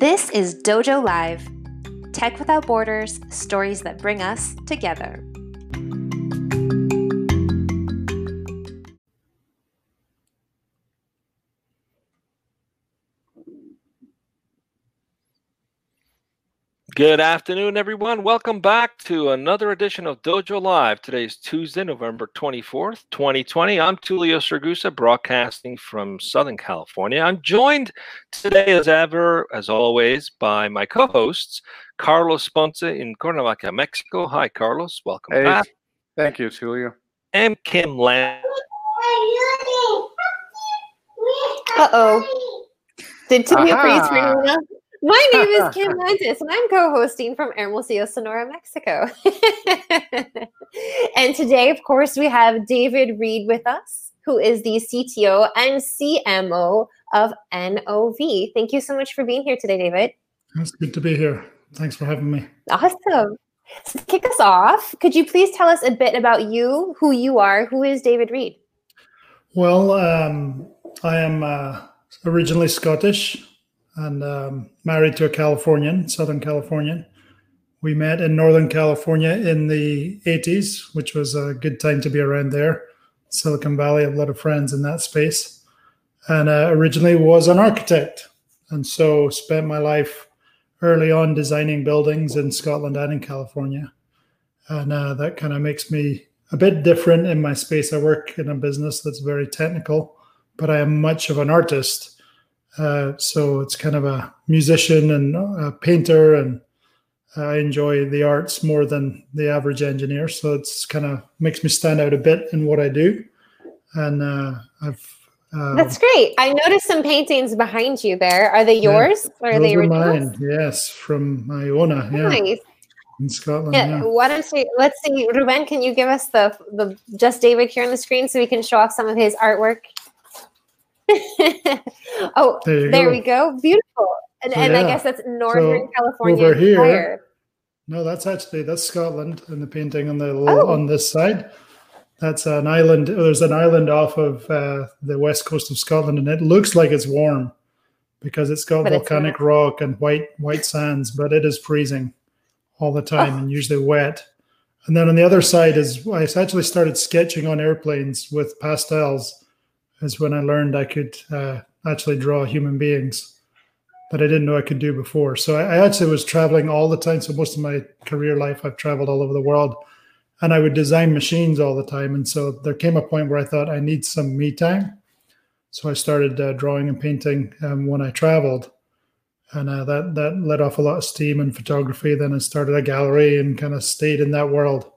This is Dojo Live Tech Without Borders, stories that bring us together. Good afternoon, everyone. Welcome back to another edition of Dojo Live. Today is Tuesday, November 24th, 2020. I'm Tulio Siragusa, broadcasting from Southern California. I'm joined today, as ever, as always, by my co hosts, Carlos Ponce in Cuernavaca, Mexico. Hi, Carlos. Welcome hey, back. Thank you, Tulio. And Kim Lam. Uh oh. Did Tulio freeze for anyone else? My name is Kim Lantis, and I'm co-hosting from Hermosillo, Sonora, Mexico. and today, of course, we have David Reed with us, who is the CTO and CMO of NOV. Thank you so much for being here today, David. It's good to be here. Thanks for having me. Awesome. So to kick us off, could you please tell us a bit about you, who you are, who is David Reed? Well, um, I am uh, originally Scottish and um, married to a Californian, Southern Californian. We met in Northern California in the 80s, which was a good time to be around there. Silicon Valley, a lot of friends in that space. And uh, originally was an architect. And so spent my life early on designing buildings in Scotland and in California. And uh, that kind of makes me a bit different in my space. I work in a business that's very technical, but I am much of an artist uh, so it's kind of a musician and a painter, and I enjoy the arts more than the average engineer. So it's kind of makes me stand out a bit in what I do. And uh, I've uh, that's great. I noticed some paintings behind you there. Are they yours yeah, or are they original? Mine, yes, from my Iona. Yeah. Nice. In Scotland. Yeah. yeah. Why don't we let's see, Ruben, can you give us the the just David here on the screen so we can show off some of his artwork? oh, there, there we go. Beautiful. And, so, and yeah. I guess that's Northern so California over here. No, that's actually that's Scotland and the painting on the oh. on this side. That's an island. There's an island off of uh, the west coast of Scotland, and it looks like it's warm because it's got but volcanic it's rock and white white sands, but it is freezing all the time oh. and usually wet. And then on the other side is I actually started sketching on airplanes with pastels is when I learned I could uh, actually draw human beings that I didn't know I could do before. So I, I, actually was traveling all the time. So most of my career life, I've traveled all over the world, and I would design machines all the time. And so there came a point where I thought I need some me time. So I started uh, drawing and painting um, when I traveled, and uh, that that let off a lot of steam and photography. Then I started a gallery and kind of stayed in that world.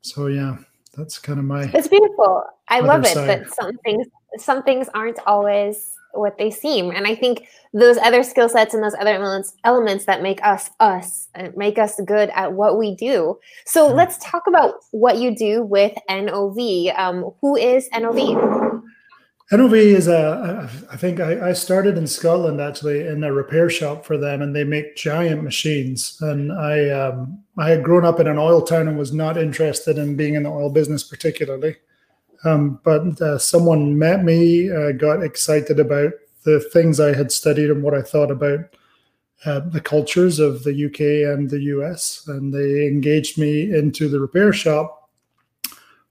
So yeah, that's kind of my. It's beautiful. I love it side. that some things some things aren't always what they seem. And i think those other skill sets and those other elements elements that make us us and make us good at what we do. So mm-hmm. let's talk about what you do with nov um, who is nov nov is a i think I, I started in scotland actually in a repair shop for them and they make giant machines. And i um, i had grown up in an oil town and was not interested in being in the oil business particularly um, but uh, someone met me, uh, got excited about the things I had studied and what I thought about uh, the cultures of the UK and the US. And they engaged me into the repair shop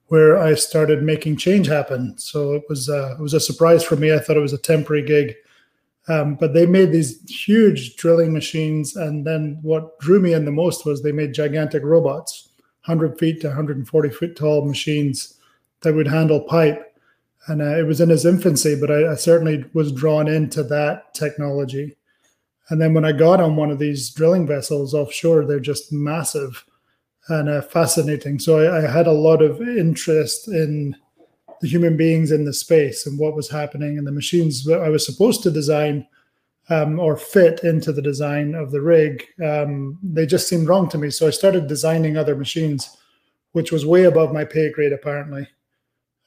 where I started making change happen. So it was, uh, it was a surprise for me. I thought it was a temporary gig. Um, but they made these huge drilling machines. And then what drew me in the most was they made gigantic robots, 100 feet to 140 foot tall machines that would handle pipe. And uh, it was in its infancy, but I, I, certainly was drawn into that technology. And then when I got on one of these drilling vessels offshore, they're just massive and uh, fascinating. So I, I, had a lot of interest in the human beings in the space and what was happening and the machines that I was supposed to design um, or fit into the design of the rig. Um, they just seemed wrong to me. So I started designing other machines, which was way above my pay grade, apparently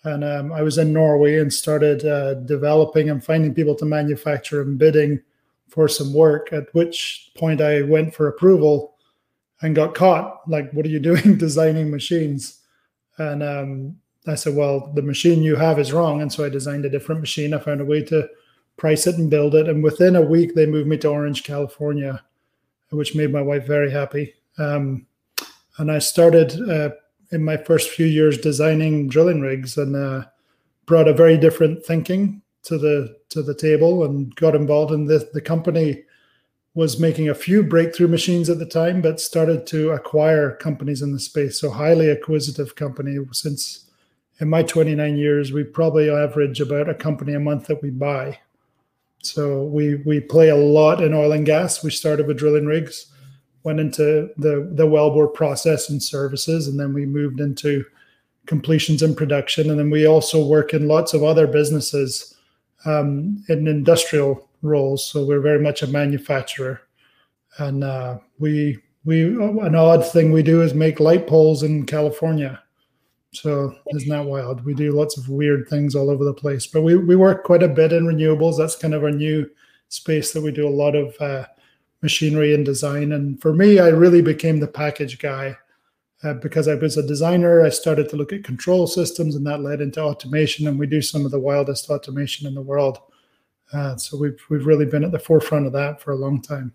and um, I was in Norway and started uh, developing and finding people to manufacture and bidding for some work. At which point I went for approval and got caught. Like, what are you doing designing machines? And um, I said, well, the machine you have is wrong. And so I designed a different machine. I found a way to price it and build it. And within a week, they moved me to Orange, California, which made my wife very happy. Um, and I started uh, in my first few years designing drilling rigs and uh, brought a very different thinking to the to the table and got involved in the the company was making a few breakthrough machines at the time, but started to acquire companies in the space. So highly acquisitive company. Since in my 29 years, we probably average about a company a month that we buy. So we we play a lot in oil and gas. We started with drilling rigs, went into the the wellbore process and services, and then we moved into completions and production. And then we also work in lots of other businesses um, in industrial roles. So we're very much a manufacturer, and uh, we we an odd thing we do is make light poles in California. So isn't that wild? We do lots of weird things all over the place, but we, we work quite a bit in renewables. That's kind of our new space that we do a lot of uh, machinery and design. And for me, I really became the package guy uh, because I was a designer. I started to look at control systems, and that led into automation. And we do some of the wildest automation in the world. Uh, so we've we've really been at the forefront of that for a long time.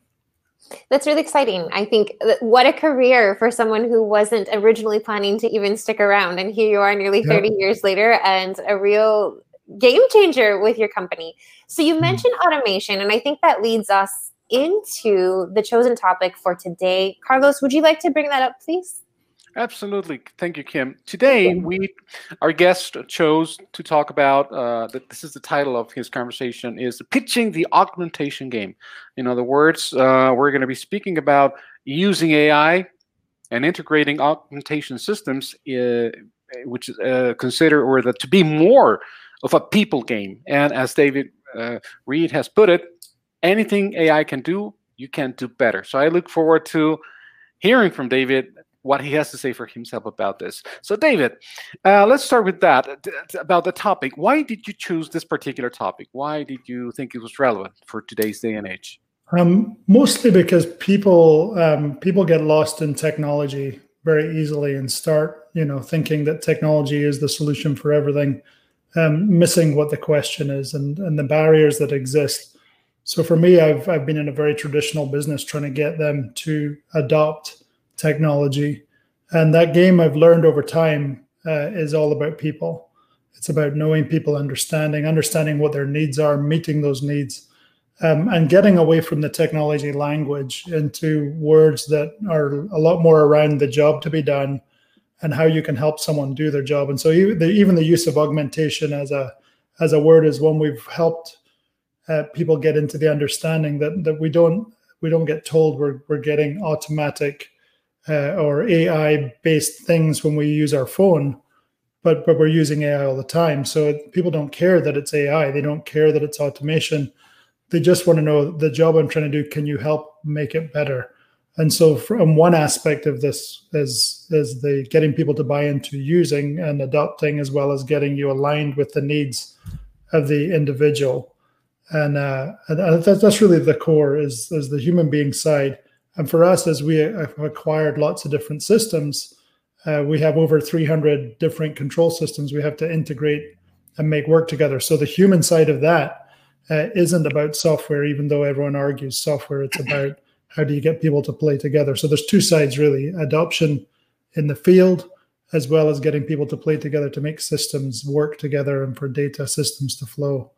That's really exciting. I think what a career for someone who wasn't originally planning to even stick around. And here you are nearly 30 years later and a real game changer with your company. So you mm-hmm. mentioned automation, and I think that leads us into the chosen topic for today. Carlos, would you like to bring that up, please? Absolutely. Thank you, Kim. Today, we our guest chose to talk about uh, that. This is the title of his conversation: is pitching the augmentation game. In other words, uh, we're going to be speaking about using AI and integrating augmentation systems, uh, which is uh, consider or the, to be more of a people game. And as David uh, Reed has put it, anything AI can do, you can do better. So I look forward to hearing from David what he has to say for himself about this. So, David, uh, let's start with that about the topic. Why did you choose this particular topic? Why did you think it was relevant for today's day and age? Um, mostly because people um, people get lost in technology very easily and start, you know, thinking that technology is the solution for everything, um, missing what the question is and and the barriers that exist. So for me, I've I've been in a very traditional business trying to get them to adopt technology. And that game I've learned over time uh, is all about people. It's about knowing people, understanding, understanding what their needs are, meeting those needs, um, and getting away from the technology language into words that are a lot more around the job to be done and how you can help someone do their job. And so even the use of augmentation as a as a word is one we've helped uh, people get into the understanding that that we don't we don't get told we're we're getting automatic uh, or AI based things when we use our phone, but but we're using AI all the time. So people don't care that it's AI. They don't care that it's automation. They just want to know the job I'm trying to do. Can you help make it better? And so, from one aspect of this is is the getting people to buy into using and adopting, as well as getting you aligned with the needs of the individual. And, uh, and that's really the core is is the human being side and for us, as we have acquired lots of different systems, uh, we have over 300 different control systems we have to integrate and make work together. So the human side of that uh, not about software, even though everyone argues software. It's about how do you get people to play together. So there's two sides really: adoption in the field, as well as getting people to play together to make systems work together and for data systems to flow.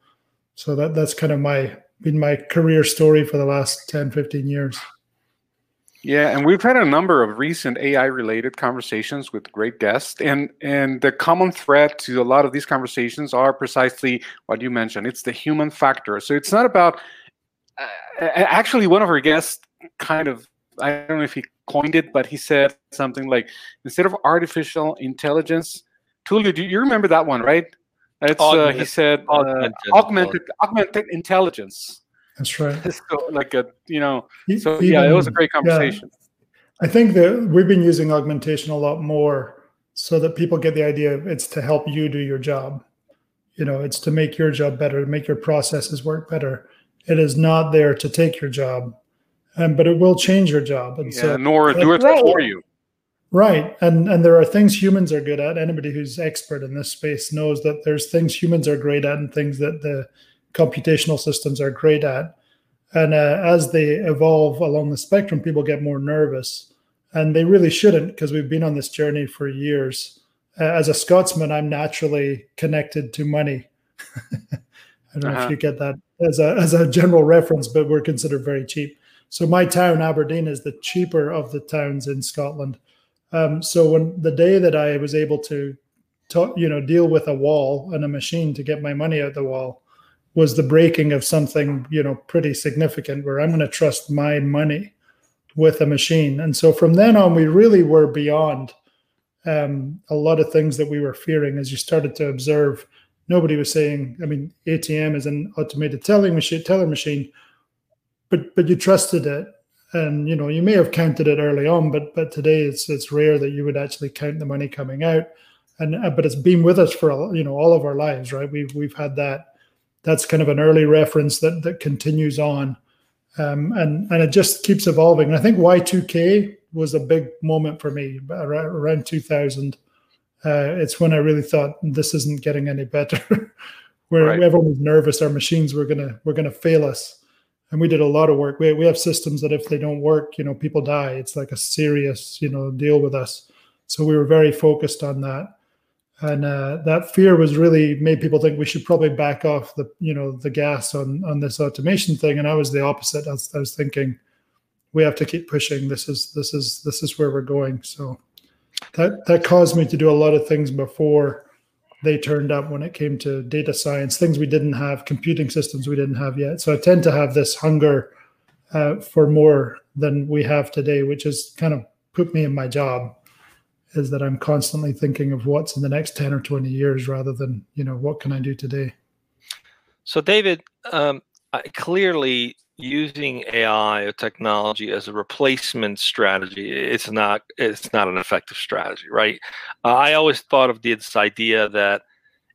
So that that's kind of my been my career story for the last 10, 15 years. Yeah, and we've had a number of recent AI related conversations with great guests and and the common thread to a lot of these conversations are precisely what you mentioned. It's the human factor. So it's not about uh, actually one of our guests kind of I don't know if he coined it, but he said something like instead of artificial intelligence, Tulio, do you remember that one, right? It's uh, he said uh, augmented, augmented, augmented intelligence. That's right. so, like a you know, so Even, yeah, it was a great conversation. Yeah. I think that we've been using augmentation a lot more so that people get the idea it's to help you do your job. You know, it's to make your job better, to make your processes work better. It is not there to take your job, um, but it will change your job. And yeah, so, nor do it right. for you. Right. And and there are things humans are good at. Anybody who's expert in this space knows that there's things humans are great at and things that the computational systems are great at. And uh, as they evolve along the spectrum, people get more nervous. And they really shouldn't because we've been on this journey for years. Uh, as a Scotsman, I'm naturally connected to money. I don't uh-huh. know if uh-huh. you get that as a, as a general reference, but we're considered very cheap. So my town, Aberdeen, is the cheaper of the towns in Scotland. Um, so when the day that I was able to, talk, you know, deal with a wall and a machine to get my money out the wall, was the breaking of something you know pretty significant where i'm going to trust my money with a machine. And so from then on we really were beyond um, a lot of things that we were fearing. As you started to observe nobody was saying i mean atm is an automated telling machine teller machine but but you trusted it and you know you may have counted it early on but but today it's it's rare that you would actually count the money coming out and uh, but it's been with us for you know all of our lives right we've we've had that that's kind of an early reference that that continues on, um, and and it just keeps evolving. And I think Y2K was a big moment for me around 2000. Uh, it's when I really thought this isn't getting any better. Where right. everyone was nervous, our machines were gonna were gonna fail us, and we did a lot of work. We we have systems that if they don't work, you know, people die. It's like a serious you know deal with us. So we were very focused on that and uh, that fear was really made people think we should probably back off the you know the gas on on this automation thing and i was the opposite i was, I was thinking we have to keep pushing this is this is this is where we're going so that that caused me to do a lot of things before they turned up when it came to data science things we didn't have computing systems we didn't have yet so i tend to have this hunger uh, for more than we have today which has kind of put me in my job is that I'm constantly thinking of what's in the next 10 or 20 years rather than, you know, what can I do today? So, David, um, clearly using AI or technology as a replacement strategy, it's not it's not an effective strategy, right? Uh, I always thought of this idea that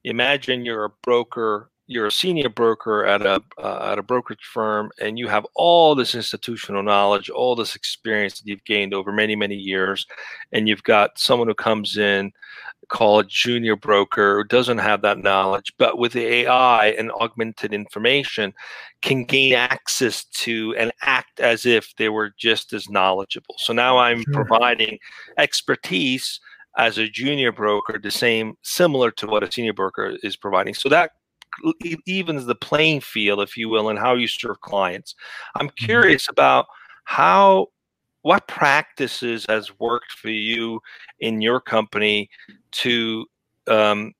imagine you're a broker you're a senior broker at a uh, at a brokerage firm and you have all this institutional knowledge all this experience that you've gained over many many years and you've got someone who comes in call a junior broker who doesn't have that knowledge but with the ai and augmented information can gain access to and act as if they were just as knowledgeable so now i'm sure. providing expertise as a junior broker the same similar to what a senior broker is providing so that evens the playing field, if you will, and how you serve clients. I'm mm-hmm. curious about how what practices has worked for you in your company to um,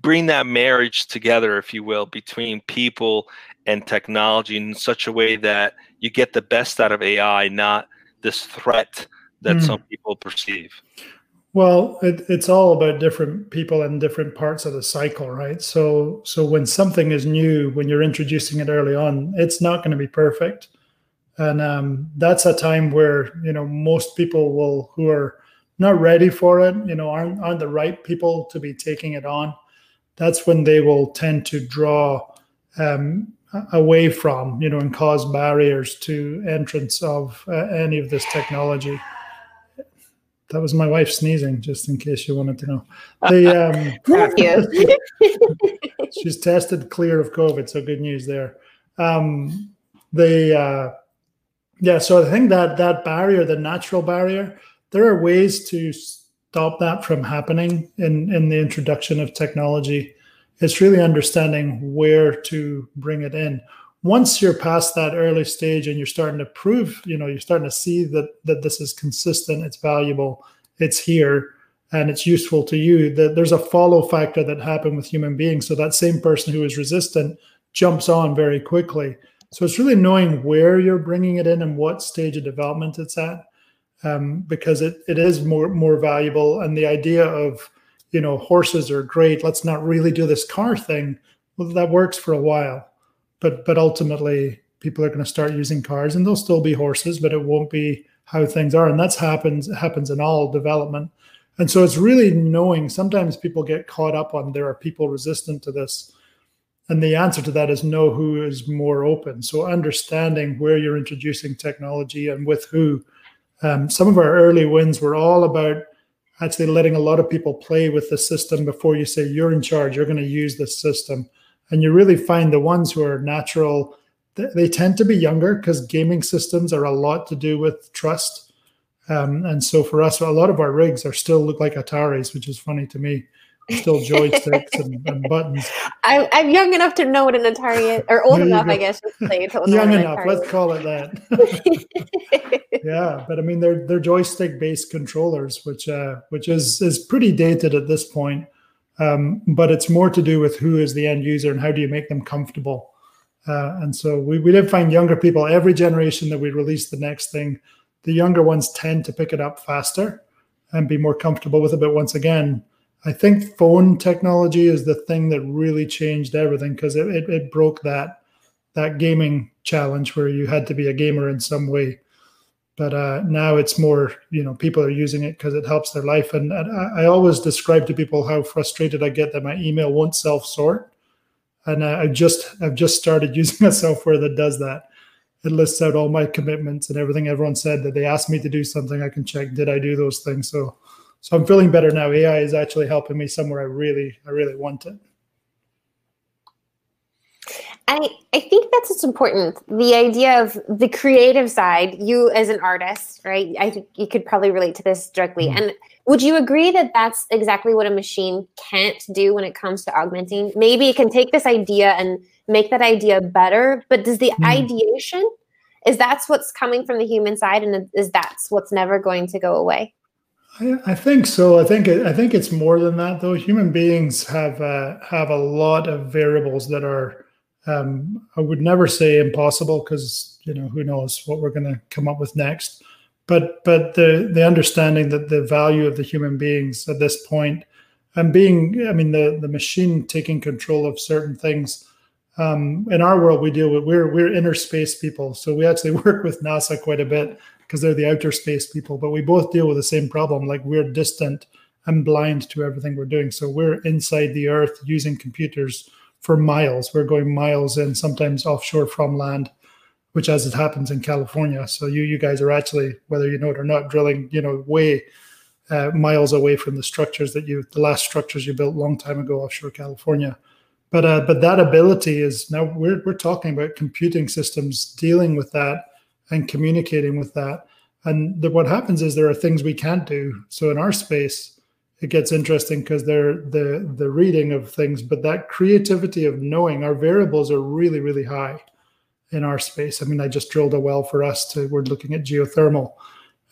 bring that marriage together, if you will, between people and technology in such a way that you get the best out of AI, not this threat that mm. some people perceive. Well, it, it's all about different people and different parts of the cycle, right? So, so when something is new, when you're introducing it early on, it's not going to be perfect, and um, that's a time where you know most people will who are not ready for it, you know, aren't aren't the right people to be taking it on. That's when they will tend to draw um, away from, you know, and cause barriers to entrance of uh, any of this technology. That was my wife sneezing, just in case you wanted to know. The, um, Thank you. she's tested clear of COVID, so good news there. Um, the uh, yeah, so I think that that barrier, the natural barrier, there are ways to stop that from happening in in the introduction of technology. It's really understanding where to bring it in once you're past that early stage and you're starting to prove, you know, you're starting to see that that this is consistent, it's valuable, it's here, and it's useful to you. That there's a follow factor that happened with human beings. So that same person who is resistant jumps on very quickly. So it's really knowing where you're bringing it in and what stage of development it's at, um, because it it is more more valuable. And the idea of you know horses are great. Let's not really do this car thing. Well, that works for a while but but ultimately people are going to start using cars and they'll still be horses but it won't be how things are. And that's happens happens in all development. And so it's really knowing sometimes people get caught up on there are people resistant to this. And the answer to that is know who is more open. So understanding where you're introducing technology and with who. Um, some of our early wins were all about actually letting a lot of people play with the system before you say you're in charge you're going to use this system and you really find the ones who are natural they tend to be younger because gaming systems are a lot to do with trust. Um, and so for us a lot of our rigs are still look like ataris which is funny to me. Still joysticks and, and, buttons. I, am young enough to know what an atari is or old enough i guess to play it. young enough let's call it that. Yeah but i mean they're they're joystick based controllers which uh which is is pretty dated at this point um, but it's more to do with who is the end user and how do you make them comfortable. Uh, and so we, we did find younger people every generation that we release the next thing, the younger ones tend to pick it up faster and be more comfortable with it. But once again, I think phone technology is the thing that really changed everything because it, it, it broke that that gaming challenge where you had to be a gamer in some way but uh, now it's more you know people are using it because it helps their life. And, and I, I, always describe to people how frustrated i get that my email won't self-sort. And i've just i've just started using a software that does that. It lists out all my commitments and everything everyone said that they asked me to do something i can check did i do those things? So so i'm feeling better now. Ai is actually helping me somewhere i really i really want it I, I think that's what's important. The idea of the creative side, you as an artist, right? I think you could probably relate to this directly. Mm. And would you agree that that's exactly what a machine can't do when it comes to augmenting? Maybe it can take this idea and make that idea better, but does the mm. ideation, is that's what's coming from the human side and is that's what's never going to go away? I, I think so. I think I think it's more than that, though. Human beings have uh, have a lot of variables that are um, I would never say impossible because you know who knows what we're going to come up with next. But but the the understanding that the value of the human beings at this point and being I mean the the machine taking control of certain things. Um, in our world, we deal with we're we're inner space people, so we actually work with NASA quite a bit because they're the outer space people. But we both deal with the same problem, like we're distant and blind to everything we're doing. So we're inside the Earth using computers for miles. We're going miles in, sometimes offshore from land, which as it happens in California. So you you guys are actually, whether you know it or not, drilling, you know, way uh, miles away from the structures that you, the last structures you built long time ago offshore California. But uh, but that ability is now we're we're talking about computing systems dealing with that and communicating with that. And the, what happens is there are things we can't do. So in our space, it gets interesting because they're the the reading of things, but that creativity of knowing our variables are really really high in our space. I mean, I just drilled a well for us to we're looking at geothermal,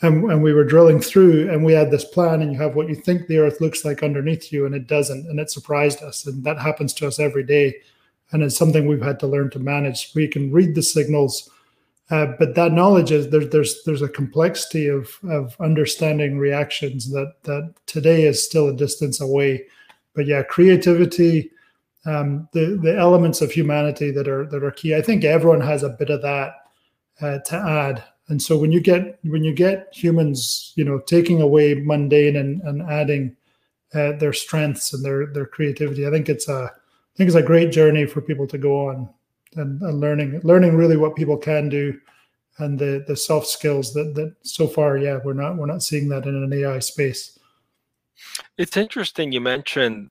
and and we were drilling through, and we had this plan, and you have what you think the Earth looks like underneath you, and it doesn't, and it surprised us, and that happens to us every day, and it's something we've had to learn to manage. We can read the signals uh, but that knowledge is there, there's there's a complexity of of understanding reactions that that today is still a distance away. But yeah, creativity, um, the the elements of humanity that are that are key. I think everyone has a bit of that uh, to add. And so when you get when you get humans, you know, taking away mundane and and adding uh, their strengths and their their creativity, I think it's a I think it's a great journey for people to go on and, and learning learning really what people can do and the the soft skills that that so far yeah we're not we're not seeing that in an ai space. It's interesting you mentioned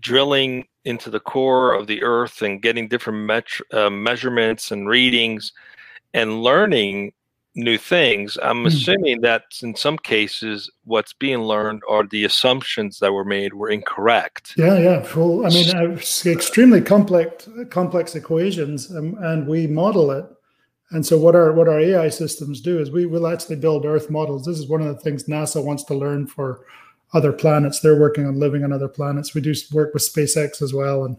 drilling into the core of the earth and getting different met- uh, measurements and readings and learning new things. I'm mm. assuming that in some cases, what's being learned are the assumptions that were made were incorrect. Yeah, yeah. Full. I mean, it's extremely complex complex equations, um, and we model it. And so, what our what our AI systems do is we will actually build Earth models. This is one of the things NASA wants to learn for other planets. They're working on living on other planets. We do work with SpaceX as well, and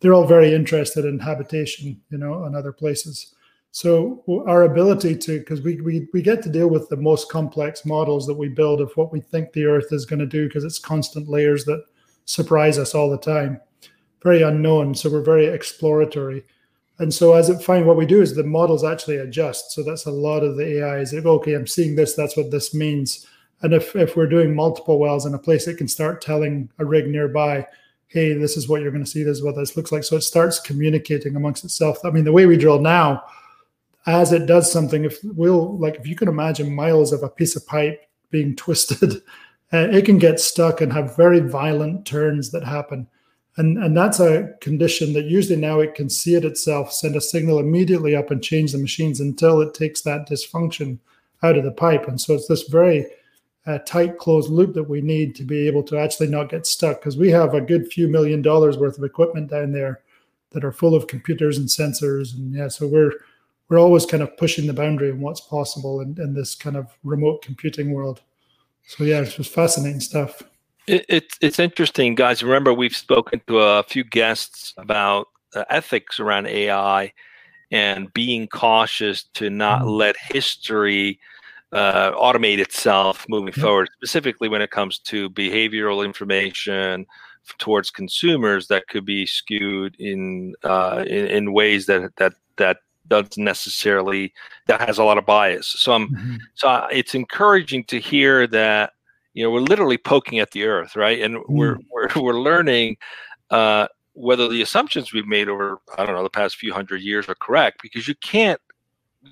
they're all very interested in habitation, you know, on other places. So our ability to, because we, we we get to deal with the most complex models that we build of what we think the Earth is going to do, because it's constant layers that surprise us all the time, very unknown. So we're very exploratory, and so as it find what we do is the models actually adjust. So that's a lot of the AI is like, okay, I'm seeing this, that's what this means. And if if we're doing multiple wells in a place, it can start telling a rig nearby, hey, this is what you're going to see, this is what this looks like. So it starts communicating amongst itself. I mean, the way we drill now as it does something, if we'll like if you can imagine miles of a piece of pipe being twisted, uh, it can get stuck and have very violent turns that happen. And, and that's a condition that usually now it can see it itself, send a signal immediately up and change the machines until it takes that dysfunction out of the pipe. And so it's this very uh, tight closed loop that we need to be able to actually not get stuck because we have a good few million dollars worth of equipment down there that are full of computers and sensors. And yeah, so we're we're always kind of pushing the boundary on what's possible in, in this kind of remote computing world. So yeah, it's just fascinating stuff. It, it's it's interesting, guys. Remember, we've spoken to a few guests about uh, ethics around AI and being cautious to not mm-hmm. let history uh, automate itself moving mm-hmm. forward. Specifically, when it comes to behavioral information towards consumers that could be skewed in uh, in, in ways that that that doesn't necessarily that has a lot of bias. So I'm mm-hmm. so it's encouraging to hear that you know we're literally poking at the earth, right? And mm-hmm. we're, we're we're learning uh, whether the assumptions we've made over I don't know the past few hundred years are correct because you can't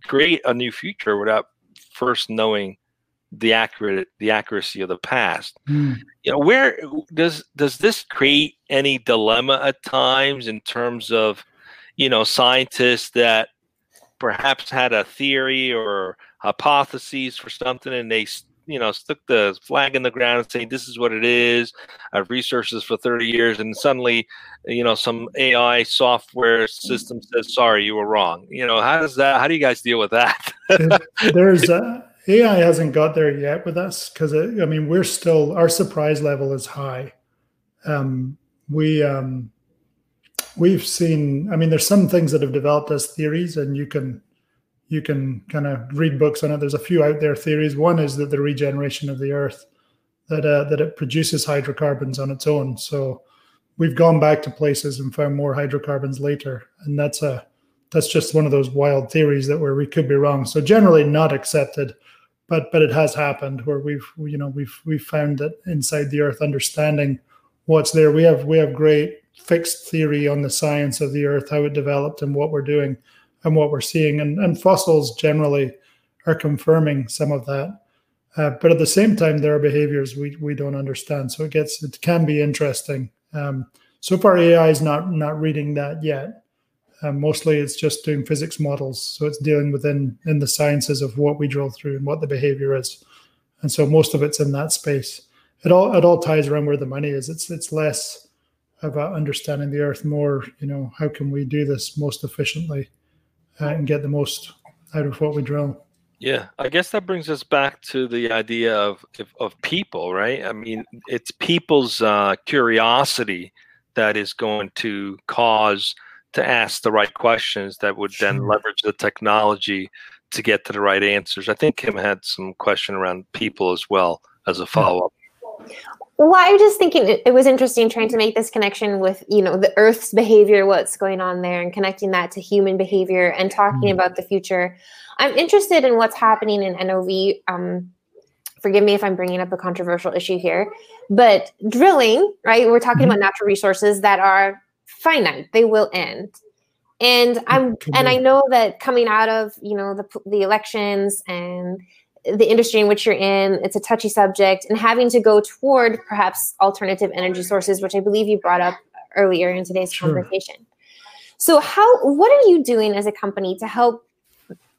create a new future without first knowing the accurate the accuracy of the past. Mm. You know, where does does this create any dilemma at times in terms of you know scientists that perhaps had a theory or hypotheses for something and they you know stuck the flag in the ground and saying this is what it is. I've researched this for 30 years and suddenly you know some ai software system says sorry you were wrong. You know how does that how do you guys deal with that? There's uh, ai hasn't got there yet with us because i mean we're still our surprise level is high. Um, we um, we've seen i mean there's some things that have developed as theories and you can you can kind of read books on it. There's a few out there theories. One is that the regeneration of the earth that uh, that it produces hydrocarbons on its own. So we've gone back to places and found more hydrocarbons later. And that's a that's just one of those wild theories that where we could be wrong. So generally not accepted but but it has happened where we've you know we've we've found that inside the earth understanding what's there. We have we have great fixed theory on the science of the earth, how it developed, and what we're doing and what we're seeing. And, and fossils generally are confirming some of that. Uh, but at the same time, there are behaviors we, we don't understand. So it gets it can be interesting. Um, so far, AI is not not reading that yet. Uh, mostly, it's just doing physics models. So it's dealing within in the sciences of what we drill through and what the behavior is. And so most of it's in that space. It all it all ties around where the money is. It's it's less about understanding the earth more you know how can we do this most efficiently uh, and get the most out of what we drill. Yeah i guess that brings us back to the idea of of people right? I mean it's people's uh, curiosity that is going to cause to ask the right questions that would then leverage the technology to get to the right answers. I think kim had some question around people as well as a follow-up well, I was just thinking it, it, was interesting trying to make this connection with, you know, the Earth's behavior, what's going on there, and connecting that to human behavior and talking mm-hmm. about the future. I'm interested in what's happening in NOV. Um, forgive me if I'm bringing up a controversial issue here, but drilling, right? We're talking mm-hmm. about natural resources that are finite; they will end. And I'm, and I know that coming out of, you know, the the elections and the industry in which you're in, it's a touchy subject, and having to go toward perhaps alternative energy sources, which I believe you brought up earlier in today's sure. conversation. So, how what are you doing as a company to help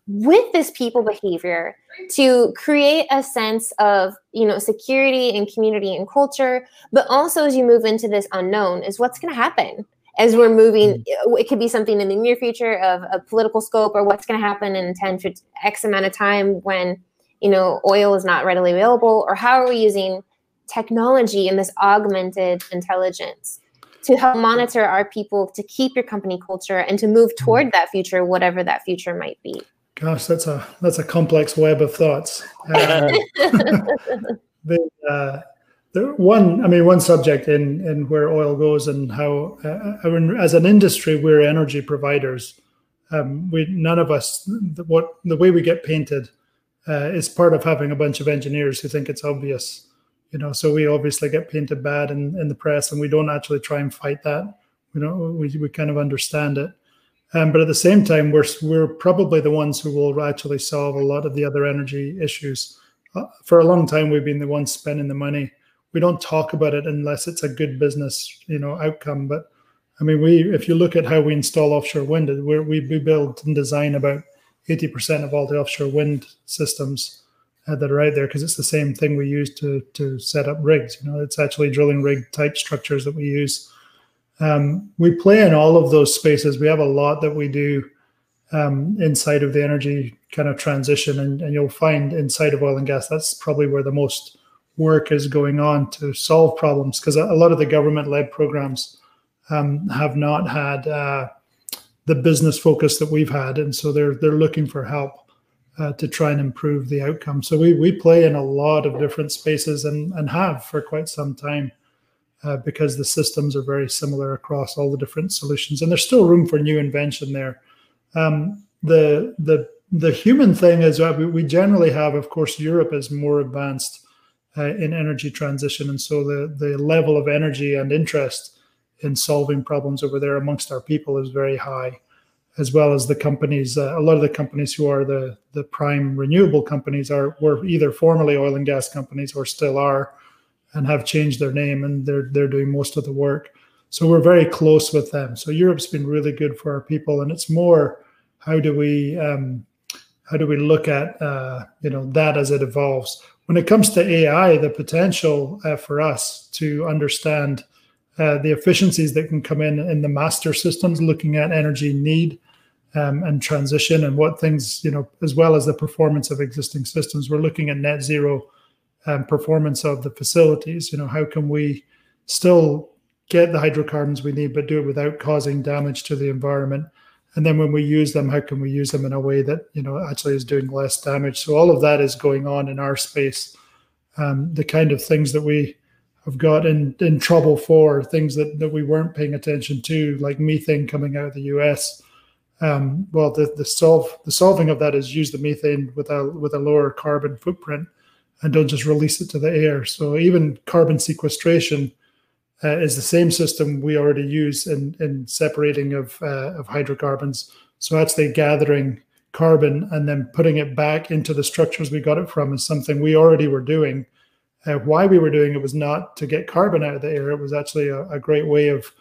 with this people behavior to create a sense of you know security and community and culture, but also as you move into this unknown, is what's going to happen as we're moving mm. it could be something in the near future of a political scope or what's going to happen in 10 to x amount of time when you know oil is not readily available or how are we using technology and this augmented intelligence to help monitor our people to keep your company culture and to move hmm. toward that future whatever that future might be? Gosh that's a that's a complex web of thoughts. Uh, the, uh, the one i mean one subject in in where oil goes and how uh, I mean, as an industry we're energy providers. Um, we none of us what the way we get painted uh, is part of having a bunch of engineers who think it's obvious. You know, so we obviously get painted bad in, in the press, and we don't actually try and fight that. You know, we, we kind of understand it. Um, but at the same time, we're we're probably the ones who will actually solve a lot of the other energy issues. Uh, for a long time, we've been the ones spending the money. we don't talk about it unless it's a good business, you know, outcome. But I mean, we if you look at how we install offshore wind, we we build and design about 80% of all the offshore wind systems uh, that are out there because it's the same thing we use to to set up rigs. You know, it's actually drilling rig type structures that we use. Um, we play in all of those spaces. We have a lot that we do um, inside of the energy kind of transition, and, and you'll find inside of oil and gas that's probably where the most work is going on to solve problems because a, lot of the government-led programs um, have not had uh, the business focus that we've had, and so they're they're looking for help uh, to try and improve the outcome. So we we play in a lot of different spaces and and have for quite some time. Uh, because the systems are very similar across all the different solutions, and there's still room for new invention there. Um, the the the human thing is uh, we, we generally have, of course, Europe is more advanced uh, in energy transition, and so the the level of energy and interest in solving problems over there amongst our people is very high, as well as the companies. Uh, a lot of the companies who are the the prime renewable companies are were either formerly oil and gas companies or still are, and have changed their name, and they're they're doing most of the work. So we're very close with them. So Europe's been really good for our people, and it's more how do we um, how do we look at uh, you know that as it evolves. When it comes to AI, the potential uh, for us to understand uh, the efficiencies that can come in in the master systems, looking at energy need um, and transition and what things, you know, as well as the performance of existing systems. We're looking at net zero um, performance of the facilities. You know, how can we still get the hydrocarbons we need, but do it without causing damage to the environment? And then when we use them, how can we use them in a way that you know actually is doing less damage? So all of that is going on in our space. Um, the kind of things that we have got in, in trouble for things that, that we weren't paying attention to, like methane coming out of the US. Um, well, the, the solve the solving of that is use the methane with a with a lower carbon footprint, and don't just release it to the air. So even carbon sequestration uh, is the same system we already use in in separating of uh, of hydrocarbons. So actually gathering carbon and then putting it back into the structures we got it from is something we already were doing uh, why we were doing it was not to get carbon out of the air. It was actually a, a great way of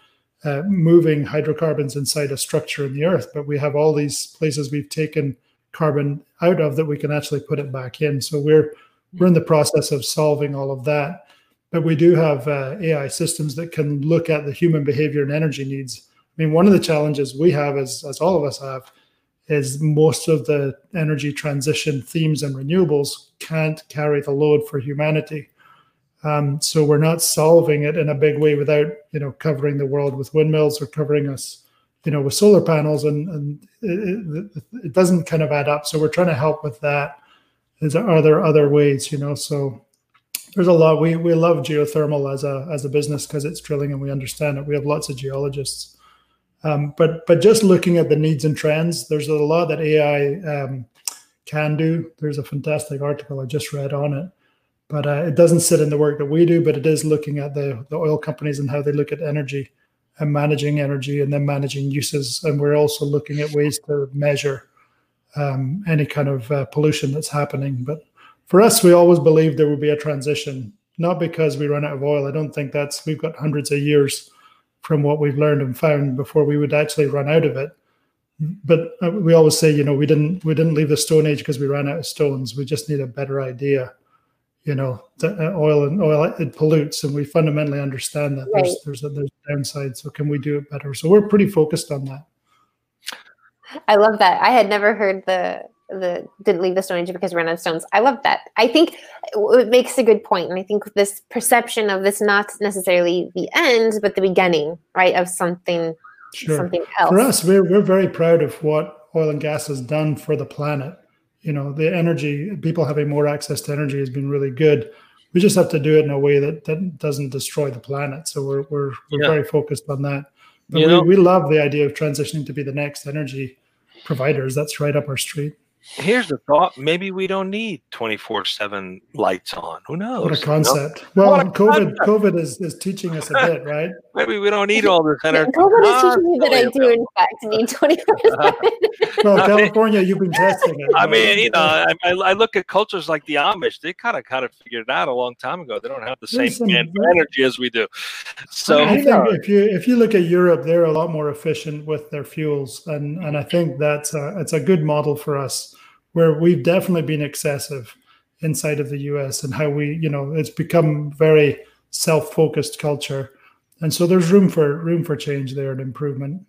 uh, moving hydrocarbons inside a structure in the earth. But we have all these places we've taken carbon out of that we can actually put it back in. So we're we're in the process of solving all of that. But we do have uh, AI systems that can look at the human behavior and energy needs. I mean, one of the challenges we have, as as all of us have, is most of the energy transition themes and renewables can't carry the load for humanity. Um, so we're not solving it in a big way without you know covering the world with windmills or covering us you know with solar panels and and it, it, it doesn't kind of add up. So we're trying to help with that. Is are there other ways you know so there's a lot we we love geothermal as a as a business because it's drilling and we understand it. We have lots of geologists um, but but just looking at the needs and trends, there's a lot that AI um, can do. There's a fantastic article I just read on it, but uh, it doesn't sit in the work that we do. But it is looking at the the oil companies and how they look at energy and managing energy and then managing uses. And we're also looking at ways to measure um, any kind of uh, pollution that's happening. But for us, we always believed there would be a transition, not because we run out of oil. I don't think that's we've got hundreds of years from what we've learned and found before we would actually run out of it. But uh, we always say, you know, we didn't we didn't leave the Stone Age because we ran out of stones. We just need a better idea. You know, the, uh, oil and oil it pollutes, and we fundamentally understand that right. there's there's a, there's a downside. So can we do it better? So we're pretty focused on that. I love that. I had never heard the the didn't leave the Stone Age because we ran out of stones. I love that. I think it makes a good point, and I think this perception of this not necessarily the end, but the beginning, right, of something, sure. something else. For us, we're we're very proud of what oil and gas has done for the planet. You know, the energy, people having more access to energy has been really good. We just have to do it in a way that, that doesn't destroy the planet. So we're we're, we're yeah. very focused on that. But we, we love the idea of transitioning to be the next energy providers. That's right up our street. Here's the thought maybe we don't need 24 7 lights on. Who knows? What a concept you know? well a covid concept. covid is, is teaching us a bit right? Maybe we don't need all this energy covid is teaching me ah, that i do in fact need twenty four seven. well california you've been testing it. I mean you know I, I, look at cultures like the amish. They kind of kind of figured it out a long time ago. They don't have the same some, energy as we do. So I think if you if you look at europe they're a lot more efficient with their fuels and and i think that's a, it's a good model for us where we've definitely been excessive inside of the US and how we, you know, it's become very self-focused culture. And so there's room for room for change there and improvement.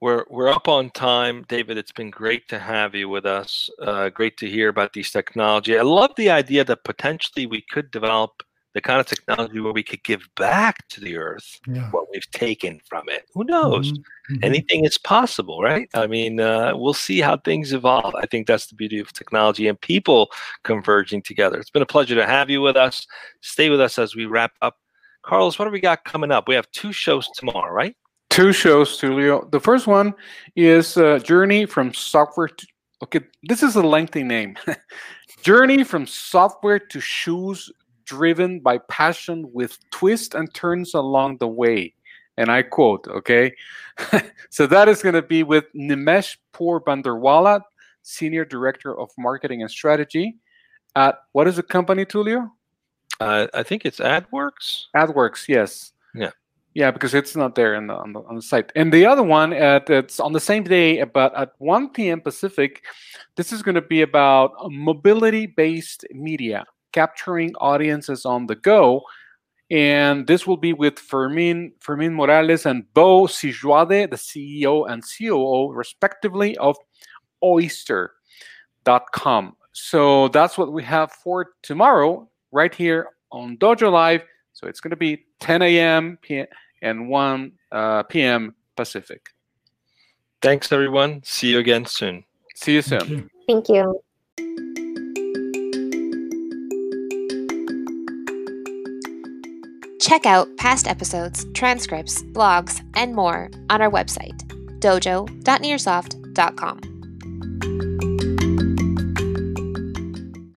We're we're up on time, David. It's been great to have you with us. Uh, great to hear about these technology. I love the idea that potentially we could develop the kind of technology where we could give back to the earth yeah. what we've taken from it. Who knows? Mm-hmm. mm-hmm. Anything is possible, right? I mean, uh, we'll see how things evolve. I think that's the beauty of technology and people converging together. It's been a pleasure to have you with us. Stay with us as we wrap up. Carlos, what do we got coming up? We have two shows tomorrow, right? Two shows, Tulio. The first one is uh, Journey from Software to. Okay, this is a lengthy name. Journey from Software to Shoes driven by passion with twists and turns along the way. And I quote, okay? so that is going to be with Nimesh Poorbandarwala, Senior Director of Marketing and Strategy at what is the company, Tulio? Uh, I think it's AdWorks. AdWorks, yes. Yeah. Yeah, because it's not there the, on, the, on the site. And the other one, at, it's on the same day, but at 1 p.m. Pacific, this is going to be about mobility based media capturing audiences on the go. And this will be with Fermin, Fermin Morales and Bo Sijuade, the CEO and COO, respectively, of Oyster.com. So that's what we have for tomorrow, right here on Dojo Live. So it's going to be 10 a.m. and 1 uh, p.m. Pacific. Thanks, everyone. See you again soon. See you soon. Thank you. Check out past episodes, transcripts, blogs, and more on our website, dojo.nearsoft.com.